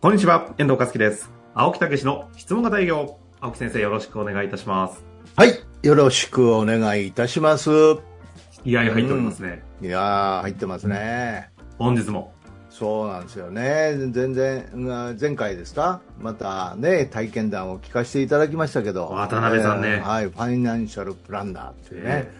こんにちは、遠藤和樹です。青木武の質問型営業。青木先生、よろしくお願いいたします。はい。よろしくお願いいたします。気合入っておりますね。いやー、入ってますね。本日も。そうなんですよね。全然、うん前回ですか？またね、体験談を聞かせていただきましたけど。渡辺さんねえーはい。ファイナンシャルプランナーっていうね。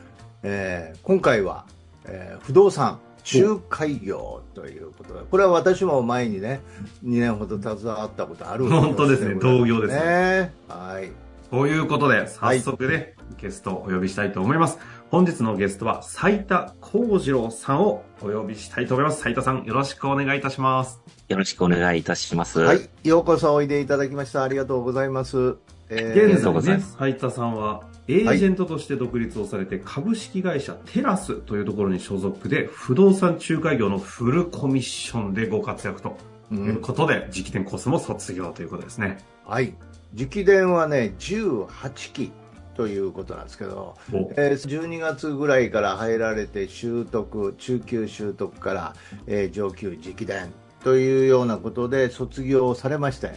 えー今回は、えー不動産仲介業ということで、これは私も前にね、2年ほど携わったことある本当ですね同業ですね。はい。ということで、早速ね、ゲストをお呼びしたいと思います。本日のゲストは、斉田幸次郎さんをお呼びしたいと思います。斉田さん、よろしくお願いいたします。よろしくお願いいたします。はい。ようこそおいでいただきました。ありがとうございます。え現りがとうござ在ねいます、斉田さんは、エージェントとして独立をされて、株式会社テラスというところに所属で、不動産仲介業のフルコミッションでご活躍というんことで、直伝コースも卒業ということですね。はい。直伝はね、18期ということなんですけど、おえー12月ぐらいから入られて習得、中級習得から、えー上級直伝というようなことで卒業されまして、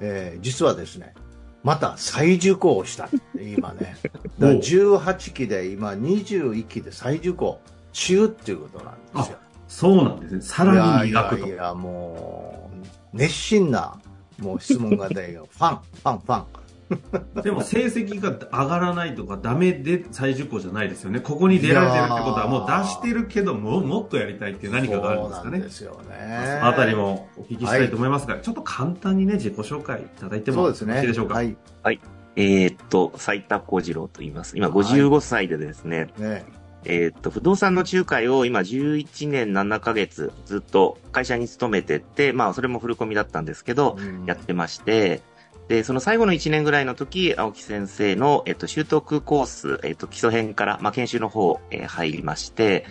えー実はですね、また再受講した今ね。だから18期で今21期で再受講中っていうことなんですよ。そうなんですね。さらに磨くといやい。やもう、熱心な、もう質問型営業、ファン、ファン、ファン。でも成績が上がらないとかダメで再受講じゃないですよね。ここに出られてるってことはもう出してるけどももっとやりたいっていう何かがあるんですかねそうなんで。すよね。そのあたりもお聞きしたいと思いますが、ちょっと簡単にね、自己紹介いただいてもよろそうですね。しいでしょうか？はい。えーっと、斉田小次郎と言います。今55歳でですね、ね。えーっと、不動産の仲介を今11年7ヶ月ずっと会社に勤めてって、まあそれもフルコミだったんですけど、うんやってまして、で、その最後の1年ぐらいの時、青木先生の、えっと、習得コース、えっと、基礎編から、まあ、研修の方、えー入りまして、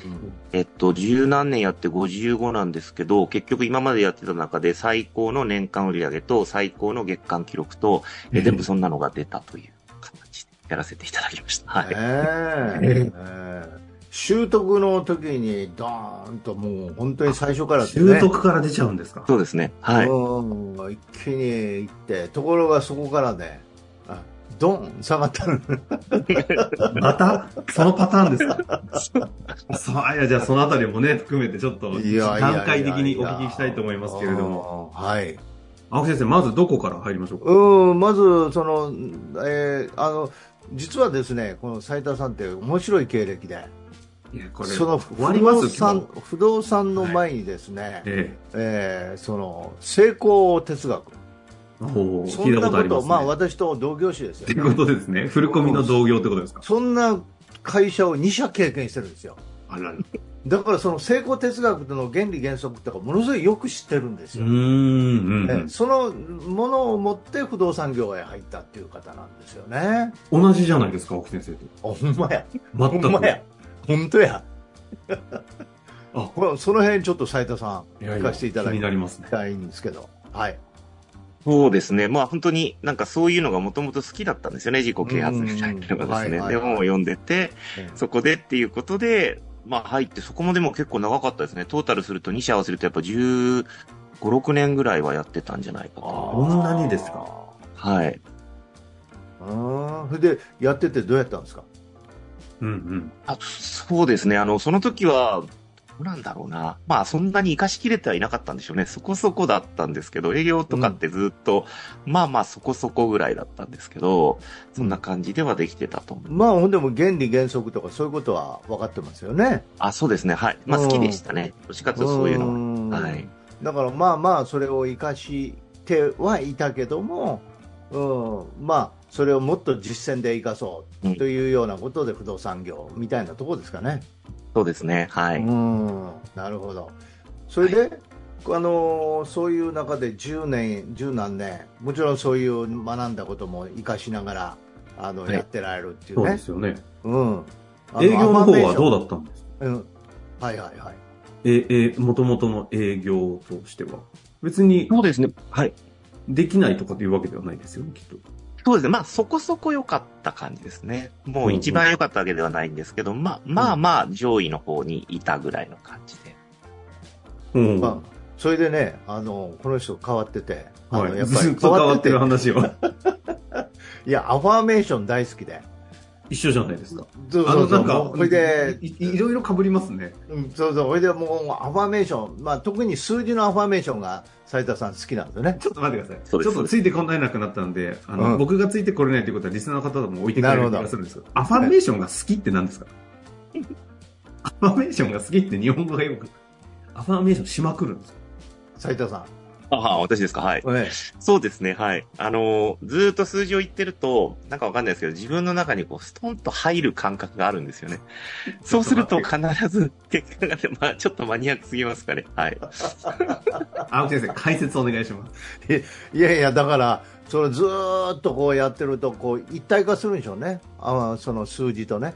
えっと、十何年やって55なんですけど、結局今までやってた中で最高の年間売上と最高の月間記録と、えー全部そんなのが出たという形でやらせていただきました。はい。ねええ習得の時にドーンともう本当に最初からですね。習得から出ちゃうんですか？そうですね。はい。うん。一気に行ってところがそこからねあドン下がったの。また？そのパターンですか？そういや、じゃあそのあたりもね、含めてちょっと段階的にお聞きしたいと思いますけれども。うんはい。青木先生、まずどこから入りましょうか？うんまずその、えーあの実はですねこの斉田さんって面白い経歴でいや、これ、その不動産不動産の前にですね、ええーその成功哲学そんなこと、ね。まあ私と同業種ですよ、っていうことですね。フルコミの同業ってことですか？そんな会社を2社経験してるんですよ。あらら。だからその成功哲学の原理原則とかものすごいよく知ってるんですよ。うーん、うんそのものを持って不動産業へ入ったっていう方なんですよね。同じじゃないですか、青木先生と。あほんまや。全く。ほんまや。本当や。あほらその辺ちょっと斉田さんいやいや聞かせていただきなりますね。たいんですけど。はい。そうですね。まあ本当になんかそういうのがもともと好きだったんですよね。自己啓発みたいなのがですね。で、本を読んでて、そこでっていうことで、まあ入って、そこもでも結構長かったですね。トータルすると2社合わせるとやっぱ15、6年ぐらいはやってたんじゃないかと。こんなにですか？はい。うん。それでやっててどうやったんですか？うんうん。あそうですね。あの、その時は、どうなんだろうな。まあそんなに活かしきれてはいなかったんでしょうね。そこそこだったんですけど、営業とかってずっと、まあまあそこそこぐらいだったんですけど、そんな感じではできてたと思う。まあほんでも原理原則とかそういうことは分かってますよね。あ、そうですね。はい。まあ好きでしたね。どっちかというとそういうのは。のはい。だからまあまあそれを生かしてはいたけども、うん、まあそれをもっと実践で生かそうというようなことで不動産業みたいなところですかね。そうですね。はい。うん、なるほど。それで、あのーそういう中で10年、十何年、もちろんそういう学んだことも生かしながら、あの、はいやってられるっていうそうでね。すよね。うん。あ営業の方はどうだだったんですか？うん。はいはいはい。え、え、もともとの営業としては。別にそうですね。はい。できないとかっていうわけではないですよね、きっと。そうですね。まあ、そこそこ良かった感じですね。もう一番良かったわけではないんですけど、まあ、まあまあ、上位の方にいたぐらいの感じで。うん。まあ、それでね、あの、この人変わってて、あの、はい。やっぱりずっと変わってる話を。いや、アファーメーション大好きで。一緒じゃないですか。そうあの、そうそう。なんかもう、それで、いいいろいろ被りますね。うん、そうそう。それでもう、アファーメーション、まあ、特に数字のアファーメーションが、斉田さん好きなんですよね。ちょっと待ってください。そうですちょっとついてこないなくなったんで、あの、うん僕がついてこれないということは、リスナーの方とも置いてくれる気なるほどがするんですけど、アファメーションが好きって何ですか？アファメーションが好きって日本語がよく、アファメーションしまくるんですか斉田さああ、私ですか、はい。ん。ね、そうですね、はい。あの、ずーっと数字を言ってると、なんかわかんないですけど、自分の中にこう、ストンと入る感覚があるんですよね。そうすると必ず結果がね、まあちょっとマニアックすぎますかね。はい。青木先生、解説お願いします。いやいや、だから、それずーっとこうやってると、こう、一体化するんでしょうね。あその数字とね。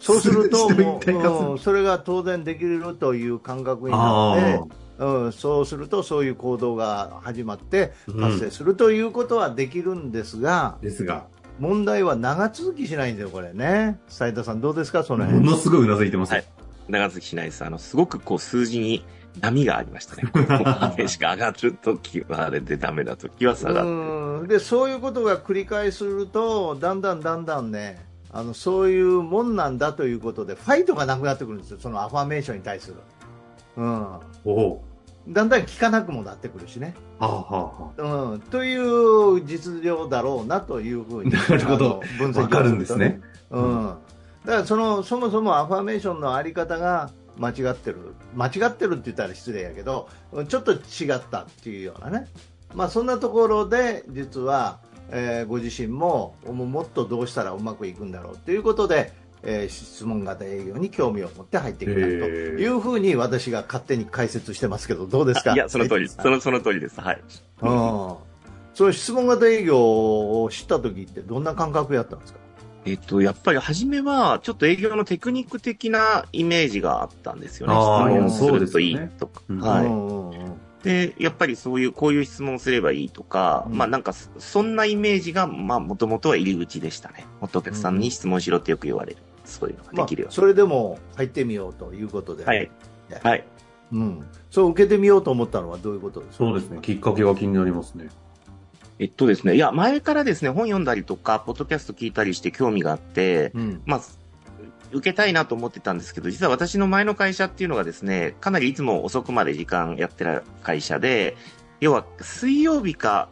そうすると、もうそれが当然できるという感覚になって、うん、そうするとそういう行動が始まってうん発生するということはできるんですが、ですが、問題は長続きしないんですよ、これね。斉田さん、どうですか、そのも辺。のすごいうなずいてますよ。はい長続きしないです。あの、すごくこう、数字に波がありましたね。こう激しく上がるときはあれでダメなときは下がる。うんでそういうことが繰り返するとだんだんだんだんねあのそういうもんなんだということでファイトがなくなってくるんですよそのアファメーションに対する、うん、おおだんだん効かなくもなってくるしね、はあ、はあはうん、という実情だろうなというふうになるほど。分析かるんですね、うん、だからそのそもそもアファメーションのあり方が間違ってる。間違ってるって言ったら失礼やけどちょっと違ったっていうようなね、まあ、そんなところで実は、えーご自身ももっとどうしたらうまくいくんだろうということで、えー質問型営業に興味を持って入ってきたというふうに私が勝手に解説してますけどどうですか？いや、その通りです。その、その通りです。はい。うんそういう質問型営業を知った時ってどんな感覚やったんですか？えっと、やっぱり初めは、ちょっと営業のテクニック的なイメージがあったんですよね。質問をするといそうですいとか。うんはい。うんうんうんで、やっぱりそういう、こういう質問をすればいいとか、うんまあなんかそ、そんなイメージが、まあもともとは入り口でしたね。もっとお客さんに質問しろってよく言われる。そういうのがまあできるよ、それでも入ってみようということで、はい。はい。うん、そう受けてみようと思ったのはどういうことですかそうですね。きっかけが気になりますね。えっとですね、いや、前からですね、本読んだりとか、ポッドキャスト聞いたりして興味があって、うんまあ、受けたいなと思ってたんですけど、実は私の前の会社っていうのがですね、かなりいつも遅くまで時間やってる会社で、要は水曜日か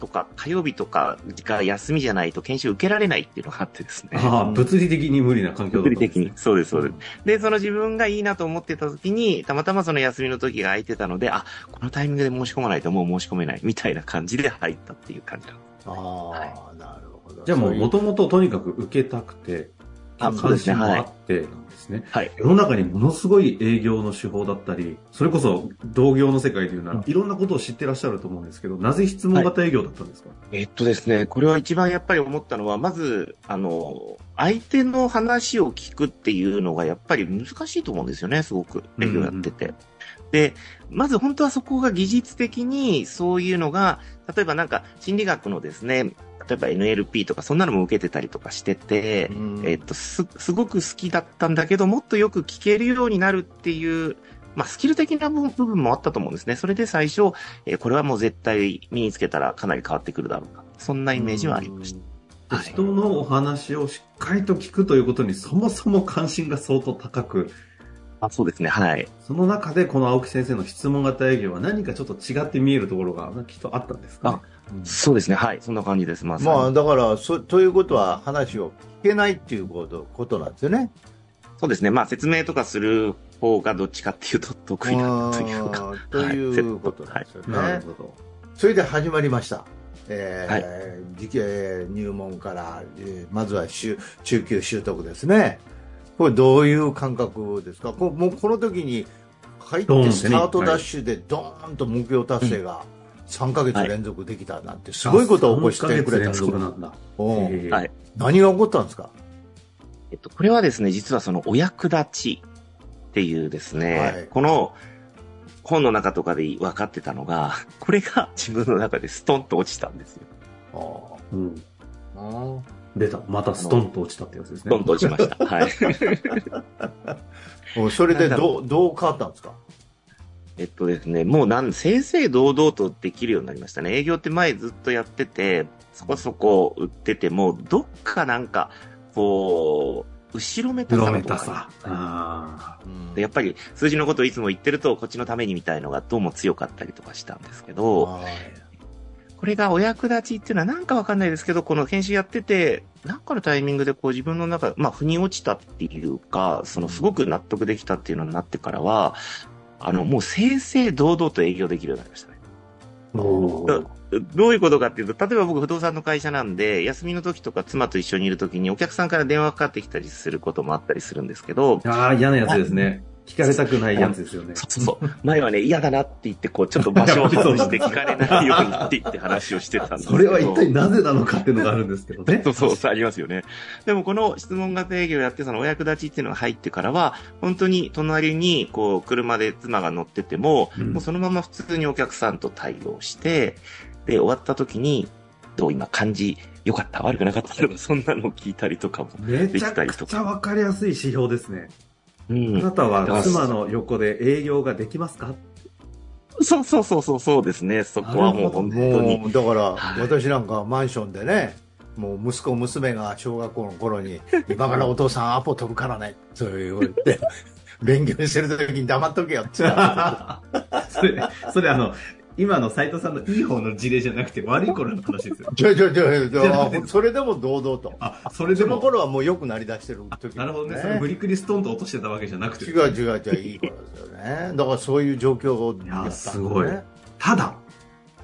とか火曜日とかが休みじゃないと研修受けられないっていうのがあってですね。ああ、物理的に無理な環境だ物理ったんです、ね。的に。そうです、そうです。で、その自分がいいなと思ってた時に、たまたまその休みの時が空いてたので、あ、このタイミングで申し込まないともう申し込めない、みたいな感じで入ったっていう感じなんです。ああ、なるほど。じゃあもう、もとともととにかく受けたくて、あそうですね関心もあってなんですね。はい。世の中にものすごい営業の手法だったり、それこそ同業の世界でいうなら、いろんなことを知ってらっしゃると思うんですけど、なぜ質問型営業だったんですか、えっとですね、これは一番やっぱり思ったのは、まず、あの、相手の話を聞くっていうのがやっぱり難しいと思うんですよね、すごく。営業やってて。で、まず本当はそこが技術的にそういうのが、例えばなんか心理学のですね、例えば NLP とかそんなのも受けてたりとかしてて、うんえっと、す、すごく好きだったんだけど、もっとよく聞けるようになるっていう、まあ、スキル的な部部分もあったと思うんですね。それで最初、えーこれはもう絶対身につけたらかなり変わってくるだろうな。そんなイメージはありました。はい人のお話をしっかりと聞くということにそもそも関心が相当高く、あそうですね、はい。その中でこの青木先生の質問型営業は何かちょっと違って見えるところがきっとあったんですか、ね、そうですね、はい。そんな感じです、まさに。まあ、だからそ、ということは話を聞けないっていうことことなんですよね。そうですね、まあ説明とかする方がどっちかっていうと得意なというか。うんということなんですよね。なるほど。それで始まりました。えー時期えー入門から、えーまずは中中級習得ですね。これどういう感覚ですか？こもうこの時に入ってスタートダッシュでドーンと目標達成が3ヶ月連続できたなんてすごいことを起こしてくれたんです3ヶ月連続なんだ。うんへーはい何が起こったんですか？えっと、これはですね、実はそのお役立ちっていうですね、はいこの本の中とかで分かってたのが、これが自分の中でストンと落ちたんですよ。あうん。ああ出た。またストンと落ちたってやつですね。ストンと落ちました。はい。あそれでどうどう変わったんですか？えっとですね、もうなん、正々堂々とできるようになりましたね。営業って前ずっとやってて、そこそこ売ってても、どっかなんか、こう、後ろめたさめたさ。あうん。でやっぱり数字のことをいつも言ってると、こっちのためにみたいのがどうも強かったりとかしたんですけど、はい。これがお役立ちっていうのはなんかわかんないですけど、この研修やってて、なんかのタイミングでこう自分の中、まあ、腑に落ちたっていうか、そのすごく納得できたっていうのになってからは、あの、もう正々堂々と営業できるようになりましたね。どういうことかっていうと、例えば僕不動産の会社なんで、休みの時とか妻と一緒にいる時にお客さんから電話かかってきたりすることもあったりするんですけど、ああ、嫌なやつですね。聞かれたくないやつですよね。そう。前はね、嫌だなって言って、こう、ちょっと場所を外して聞かれないようにって言って話をしてたんですけど。それは一体なぜなのかっていうのがあるんですけどね。そうそうありますよね。でもこの質問型営業をやって、そのお役立ちっていうのが入ってからは、本当に隣に、こう、車で妻が乗ってても、うんもうそのまま普通にお客さんと対応して、で、終わった時に、どう今感じ、良かった悪くなかったとか、そんなのを聞いたりとかも。めちゃくちゃわかりやすい指標ですね。あうんな。たは妻の横で営業ができますか？そうそうそうそう、そうですね。そこはもう本当に。もう、だから、はい私なんかマンションでね、もう息子、娘が小学校の頃に、今からお父さんアポ取るからね、そう言って、勉強してる時に黙っとけよって言った それ、それあの、今の斉藤さんのいい方の事例じゃなくて悪い頃の話ですよ。ちょいちょいちょそれでも堂々と。あ、それでそのも。頃はもう良くなりだしてる時、なるほどね。それ無理くりストンと落としてたわけじゃなくて。違う違う違う、いい頃ですよね。だからそういう状況になったんですいやすごいただ、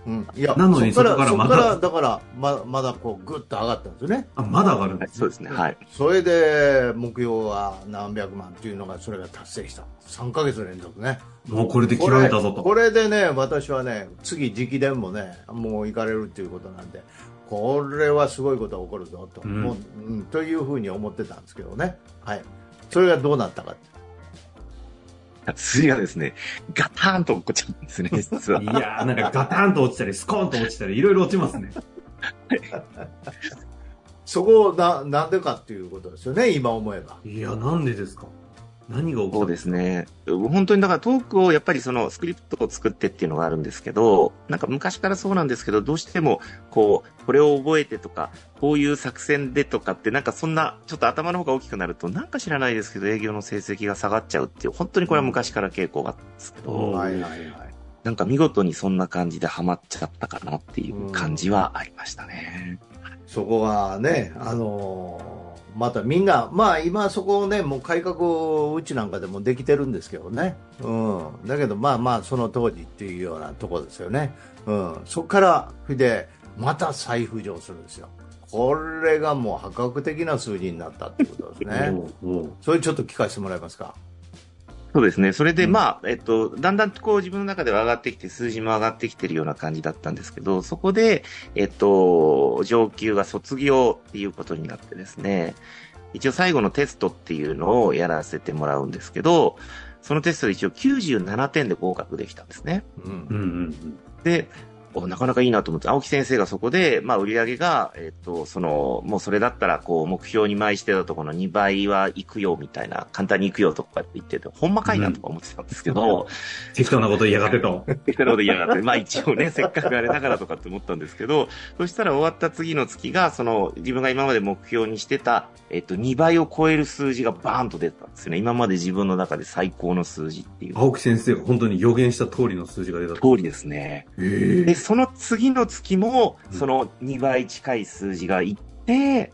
うん、いやなのにそこから、またそこから、だから、ままだこう、ぐっと上がったんですよね。あ、まだ上がるんですはいそうですね。はい。それで、目標は何百万っていうのが、それが達成した。3ヶ月連続ね。もうこれで切られたぞと。これでね、私はね、次、直伝もね、もう行かれるっていうことなんで、これはすごいことが起こるぞと、うんもううん、というふうに思ってたんですけどね。はい。それがどうなったかって。次がですね、ガターンと落っこっちゃうんですね、実は。いやー、なんかガタンと落ちたり、スコーンと落ちたり、いろいろ落ちますね。そこな、なんでかっていうことですよね、今思えば。いや、なんでですか？何が起きたそうですね。本当にだからトークをやっぱりそのスクリプトを作ってっていうのがあるんですけど、なんか昔からそうなんですけど、どうしてもこう、これを覚えてとか、こういう作戦でとかってなんかそんな、ちょっと頭の方が大きくなると、なんか知らないですけど営業の成績が下がっちゃうっていう、本当にこれは昔から傾向があったんですけど、うんはいはいはい。なんか見事にそんな感じでハマっちゃったかなっていう感じはありましたね。そこがね、あのーまたみんな、まあ今そこをね、もう改革うちなんかでもできてるんですけどね。うん。だけどまあまあその当時っていうようなとこですよね。うん。そこから、で、また再浮上するんですよ。これがもう破格的な数字になったってことですね。おうおうそれちょっと聞かせてもらえますか？そうですね。それで、うんまあ、えっと、だんだんこう自分の中では上がってきて、数字も上がってきてるような感じだったんですけど、そこで、えっと、上級が卒業っていうことになってですね、一応最後のテストっていうのをやらせてもらうんですけど、そのテストで一応97点で合格できたんですね。うんうんうんで、おなかなかいいなと思って、青木先生がそこで、まあ、売り上げが、えっ、と、その、もうそれだったら、こう、目標に前してたところの2倍は行くよ、みたいな、簡単に行くよとかって言ってて、ほんまかいなとか思ってたんですけど、適当なこと言いやがってと。適当なこと言いやがって、まあ一応ね、せっかくあれだからとかって思ったんですけど、そしたら終わった次の月が、その、自分が今まで目標にしてた、えっ、と、2倍を超える数字がバーンと出たんですよね。今まで自分の中で最高の数字っていう。青木先生が本当に予言した通りの数字が出たと。通りですね。えで、その次の月も、うんその2倍近い数字がいって、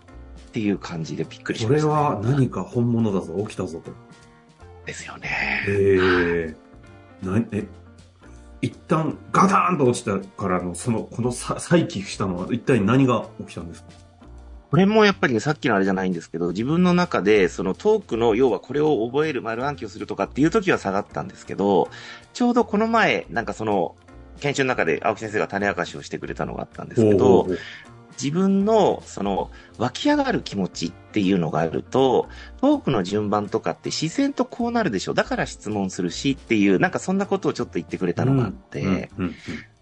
っていう感じでびっくりしこれました、ね。は何か本物だぞ、起きたぞと。ですよね。ええな、え、一旦ガターンと落ちたからの、その、このさ再起したのは一体何が起きたんですか？これもやっぱりね、さっきのあれじゃないんですけど、自分の中で、そのトークの、要はこれを覚える、丸暗記をするとかっていう時は下がったんですけど、ちょうどこの前、なんかその、研修の中で青木先生が種明かしをしてくれたのがあったんですけど、自分の、その、湧き上がる気持ちっていうのがあると、トークの順番とかって自然とこうなるでしょ。だから質問するしっていう、なんかそんなことをちょっと言ってくれたのがあって、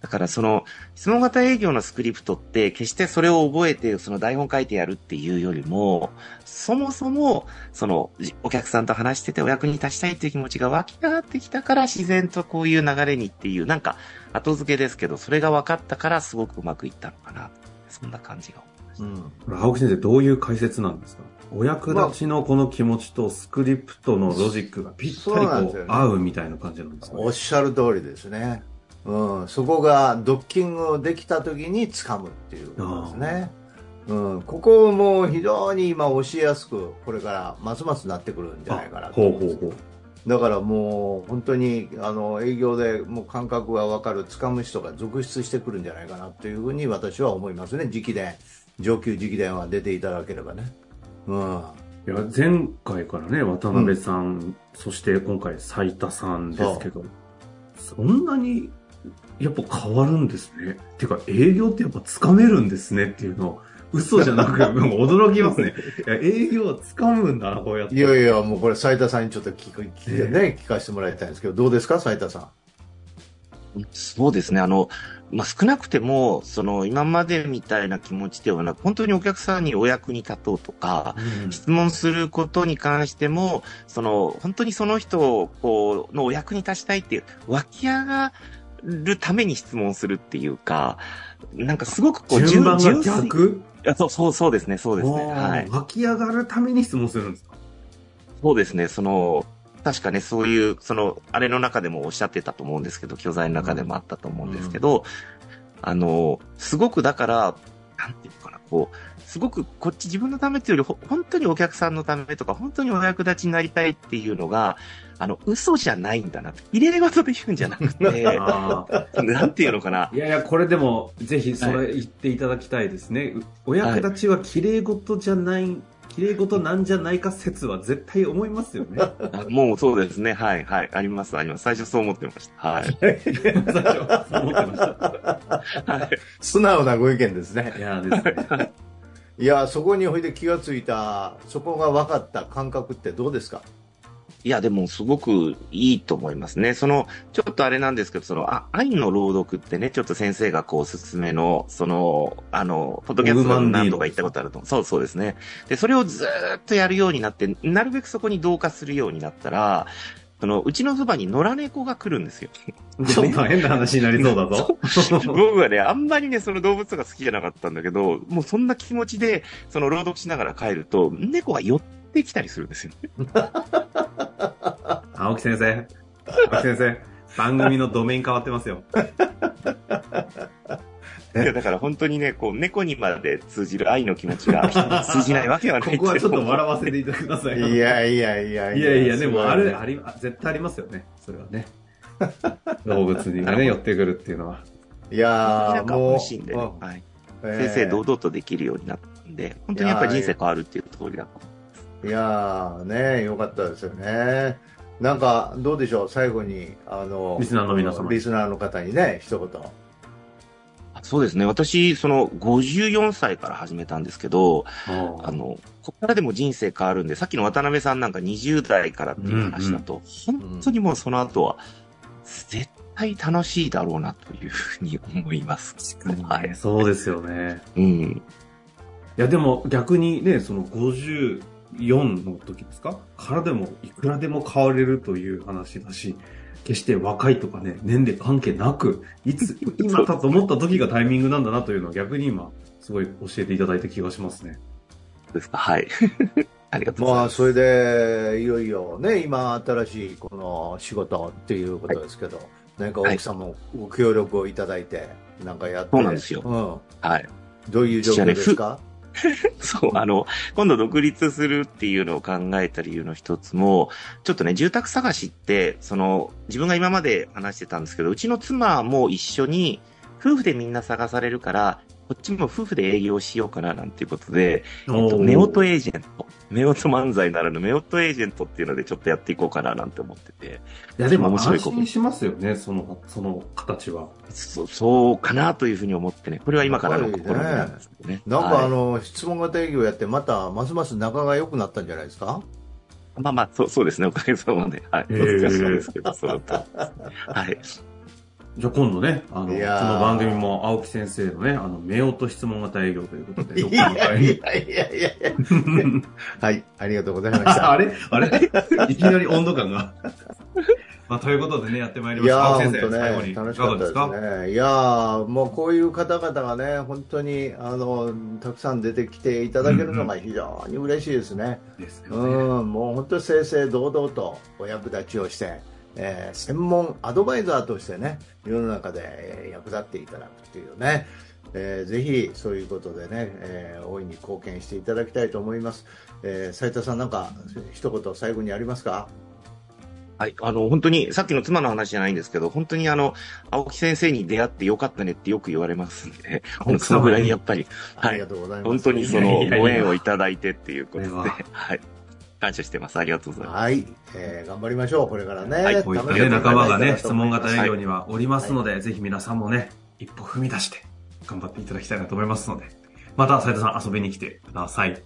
だからその、質問型営業のスクリプトって、決してそれを覚えて、その台本書いてやるっていうよりも、そもそも、その、じお客さんと話しててお役に立ちたいっていう気持ちが湧き上がってきたから、自然とこういう流れにっていう、なんか、後付けですけど、それが分かったから、すごくうまくいったのかな。そんな感じが。うんこれ青木先生、どういう解説なんですか？お役立ちのこの気持ちとスクリプトのロジックがぴったりこう合うみたいな感じなんですか？ねおっしゃる通りですね。うん、そこがドッキングできた時に掴むっていうことですね。うん、ここも非常に今教えやすく、これからますますなってくるんじゃないかなと。だからもう本当にあの営業でもう感覚が分かる掴む人が続出してくるんじゃないかなというふうに私は思いますね。直伝、上級直伝は出ていただければね。うん。いや、前回からね、渡辺さん、そして今回、斉田さんですけど、そんなに、やっぱ変わるんですね。てか、営業ってやっぱ掴めるんですねっていうのを、嘘じゃなく、もう驚きますね。いや、営業は掴むんだな、こうやって。いやいや、もうこれ斉田さんにちょっと聞く、聞いてね、聞かせてもらいたいんですけど、どうですか、斉田さん？そうですね。あの、まあ、少なくても、その、今までみたいな気持ちではなく、本当にお客さんにお役に立とうとか、うん質問することに関しても、その、本当にその人を、こう、のお役に立ちたいっていう、湧き上がるために質問するっていうか、なんかすごくこう、順番が逆？あそう、そう、そうですね、そうですね。はい。湧き上がるために質問するんですか？そうですね、その、確かね、そういう、その、あれの中でもおっしゃってたと思うんですけど、教材の中でもあったと思うんですけど、あの、すごくだから、なんていうのかな、こう、すごくこっち自分のためっていうより、ほ本当にお客さんのためとか、本当にお役立ちになりたいっていうのが、あの、嘘じゃないんだな。入れ事で言うんじゃなくて、なんていうのかな。いやいや、これでも、ぜひそれ言っていただきたいですね。お役立ちは綺麗事じゃない、綺麗事なんじゃないか説は絶対思いますよね。あ もうそうですね。はい、はい。あります、あります。最初そう思ってました。はい。最初、そう思ってました。はい。素直なご意見ですね。いやですね。いや、そこにおいて気がついた、そこが分かった感覚ってどうですか？いや、でもすごくいいと思いますね。その、ちょっとあれなんですけど、その、あ、愛の朗読ってね、ちょっと先生がこうおすすめの、その、あの、ポッドキャスト何度か言ったことあると思う。そうそうですね。で、それをずーっとやるようになって、なるべくそこに同化するようになったら、その、うちのそばに野良猫が来るんですよ。ちょっと変な話になりそうだぞ。僕はね、あんまりね、その動物が好きじゃなかったんだけど、もうそんな気持ちで、その朗読しながら帰ると、猫が寄ってきたりするんですよ。青木先生。青木先生。番組のドメイン変わってますよ。いや、だから本当にね、こう、猫にまで通じる愛の気持ちが 通じないわけはないここはちょっと笑わわせていただきください。いやいやいやいやいや、でもあれ、あり、絶対ありますよね。それはね。動物にがね、寄ってくるっていうのは。いやーもう本心でね、うんはい。えー先生堂々とできるようになったんで、本当にやっぱり人生変わるっていう通りだと。いやーね、よかったですよね。なんか、どうでしょう、最後に、あの、リスナーの皆様リスナーの方にね、一言。あそうですね。私、その、54歳から始めたんですけど、あの、ここからでも人生変わるんで、さっきの渡辺さんなんか20代からっていう話だと、本当にもうその後は、絶対楽しいだろうなというふうに思います。はい。そうですよね。うん。いや、でも逆にね、その54の時ですか？からでもいくらでも変われるという話だし、決して若いとかね、年齢関係なく、いつ、今だと思った時がタイミングなんだなというのは逆に今、すごい教えていただいた気がしますね。そうですか。はい。ありがとうございまあ、ます。それで、いよいよね、今、新しいこの仕事っていうことですけど、何か奥さんもご協力をいただいて、なんかやって。そうなんですようん。はい。どういう状況ですか？そう、あの、今度独立するっていうのを考えた理由の一つも、ちょっとね、住宅探しって、その、自分が今まで話してたんですけど、うちの妻も一緒に、夫婦でみんな探されるから、こっちも夫婦で営業しようかななんていうことで、えっと、おーメオトエージェント。メオト漫才ならぬメオトエージェントっていうのでちょっとやっていこうかななんて思ってて、いや、でも面白い安心しますよね、その、その形は。そそうかなというふうに思ってね、これは今からの心になんですけどね。なんかはいあの、質問型営業やって、またますます仲が良くなったんじゃないですか？まあまあ、そうそうですね、おかげさまで。はい。難しいんですけど、そうだった。はい。じゃあ今度ね、あの、この番組も青木先生のね、あの、目音質問型営業ということで、い。やいやいやいやいや。はい、ありがとうございました。あれ？あれ？いきなり温度感が。まあ、ということでね、やってまいりました。青木先生、最後に楽しかったがでかですすね。いやー、もうこういう方々がね、本当に、あの、たくさん出てきていただけるのが非常に嬉しいですね。ですうよね。ん、もう本当に正々堂々とお役立ちをして、えー専門アドバイザーとしてね、世の中でえー役立っていただくっていうね、えーぜひそういうことでね、えー大いに貢献していただきたいと思います。えー斉田さんなんか一言最後にありますか？はい。あの、本当に、さっきの妻の話じゃないんですけど、本当にあの、青木先生に出会ってよかったねってよく言われますんで、奥様にそのぐらいにやっぱり、はいありが。とうございます。本当にそのご縁をいただいてっていうことで、はい。感謝してます。ありがとうございます。はい、えー頑張りましょう、これからね。はいこういったね、仲間がね、質問型営業にはおりますので、ぜひ皆さんもね、一歩踏み出して、頑張っていただきたいなと思いますので、また斉藤さん遊びに来てください。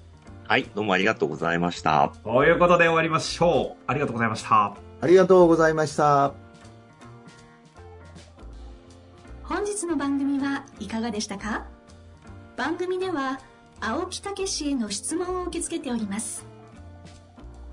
はい。どうもありがとうございました。ということで終わりましょう。ありがとうございました。ありがとうございました。本日の番組はいかがでしたか？番組では青木武氏への質問を受け付けております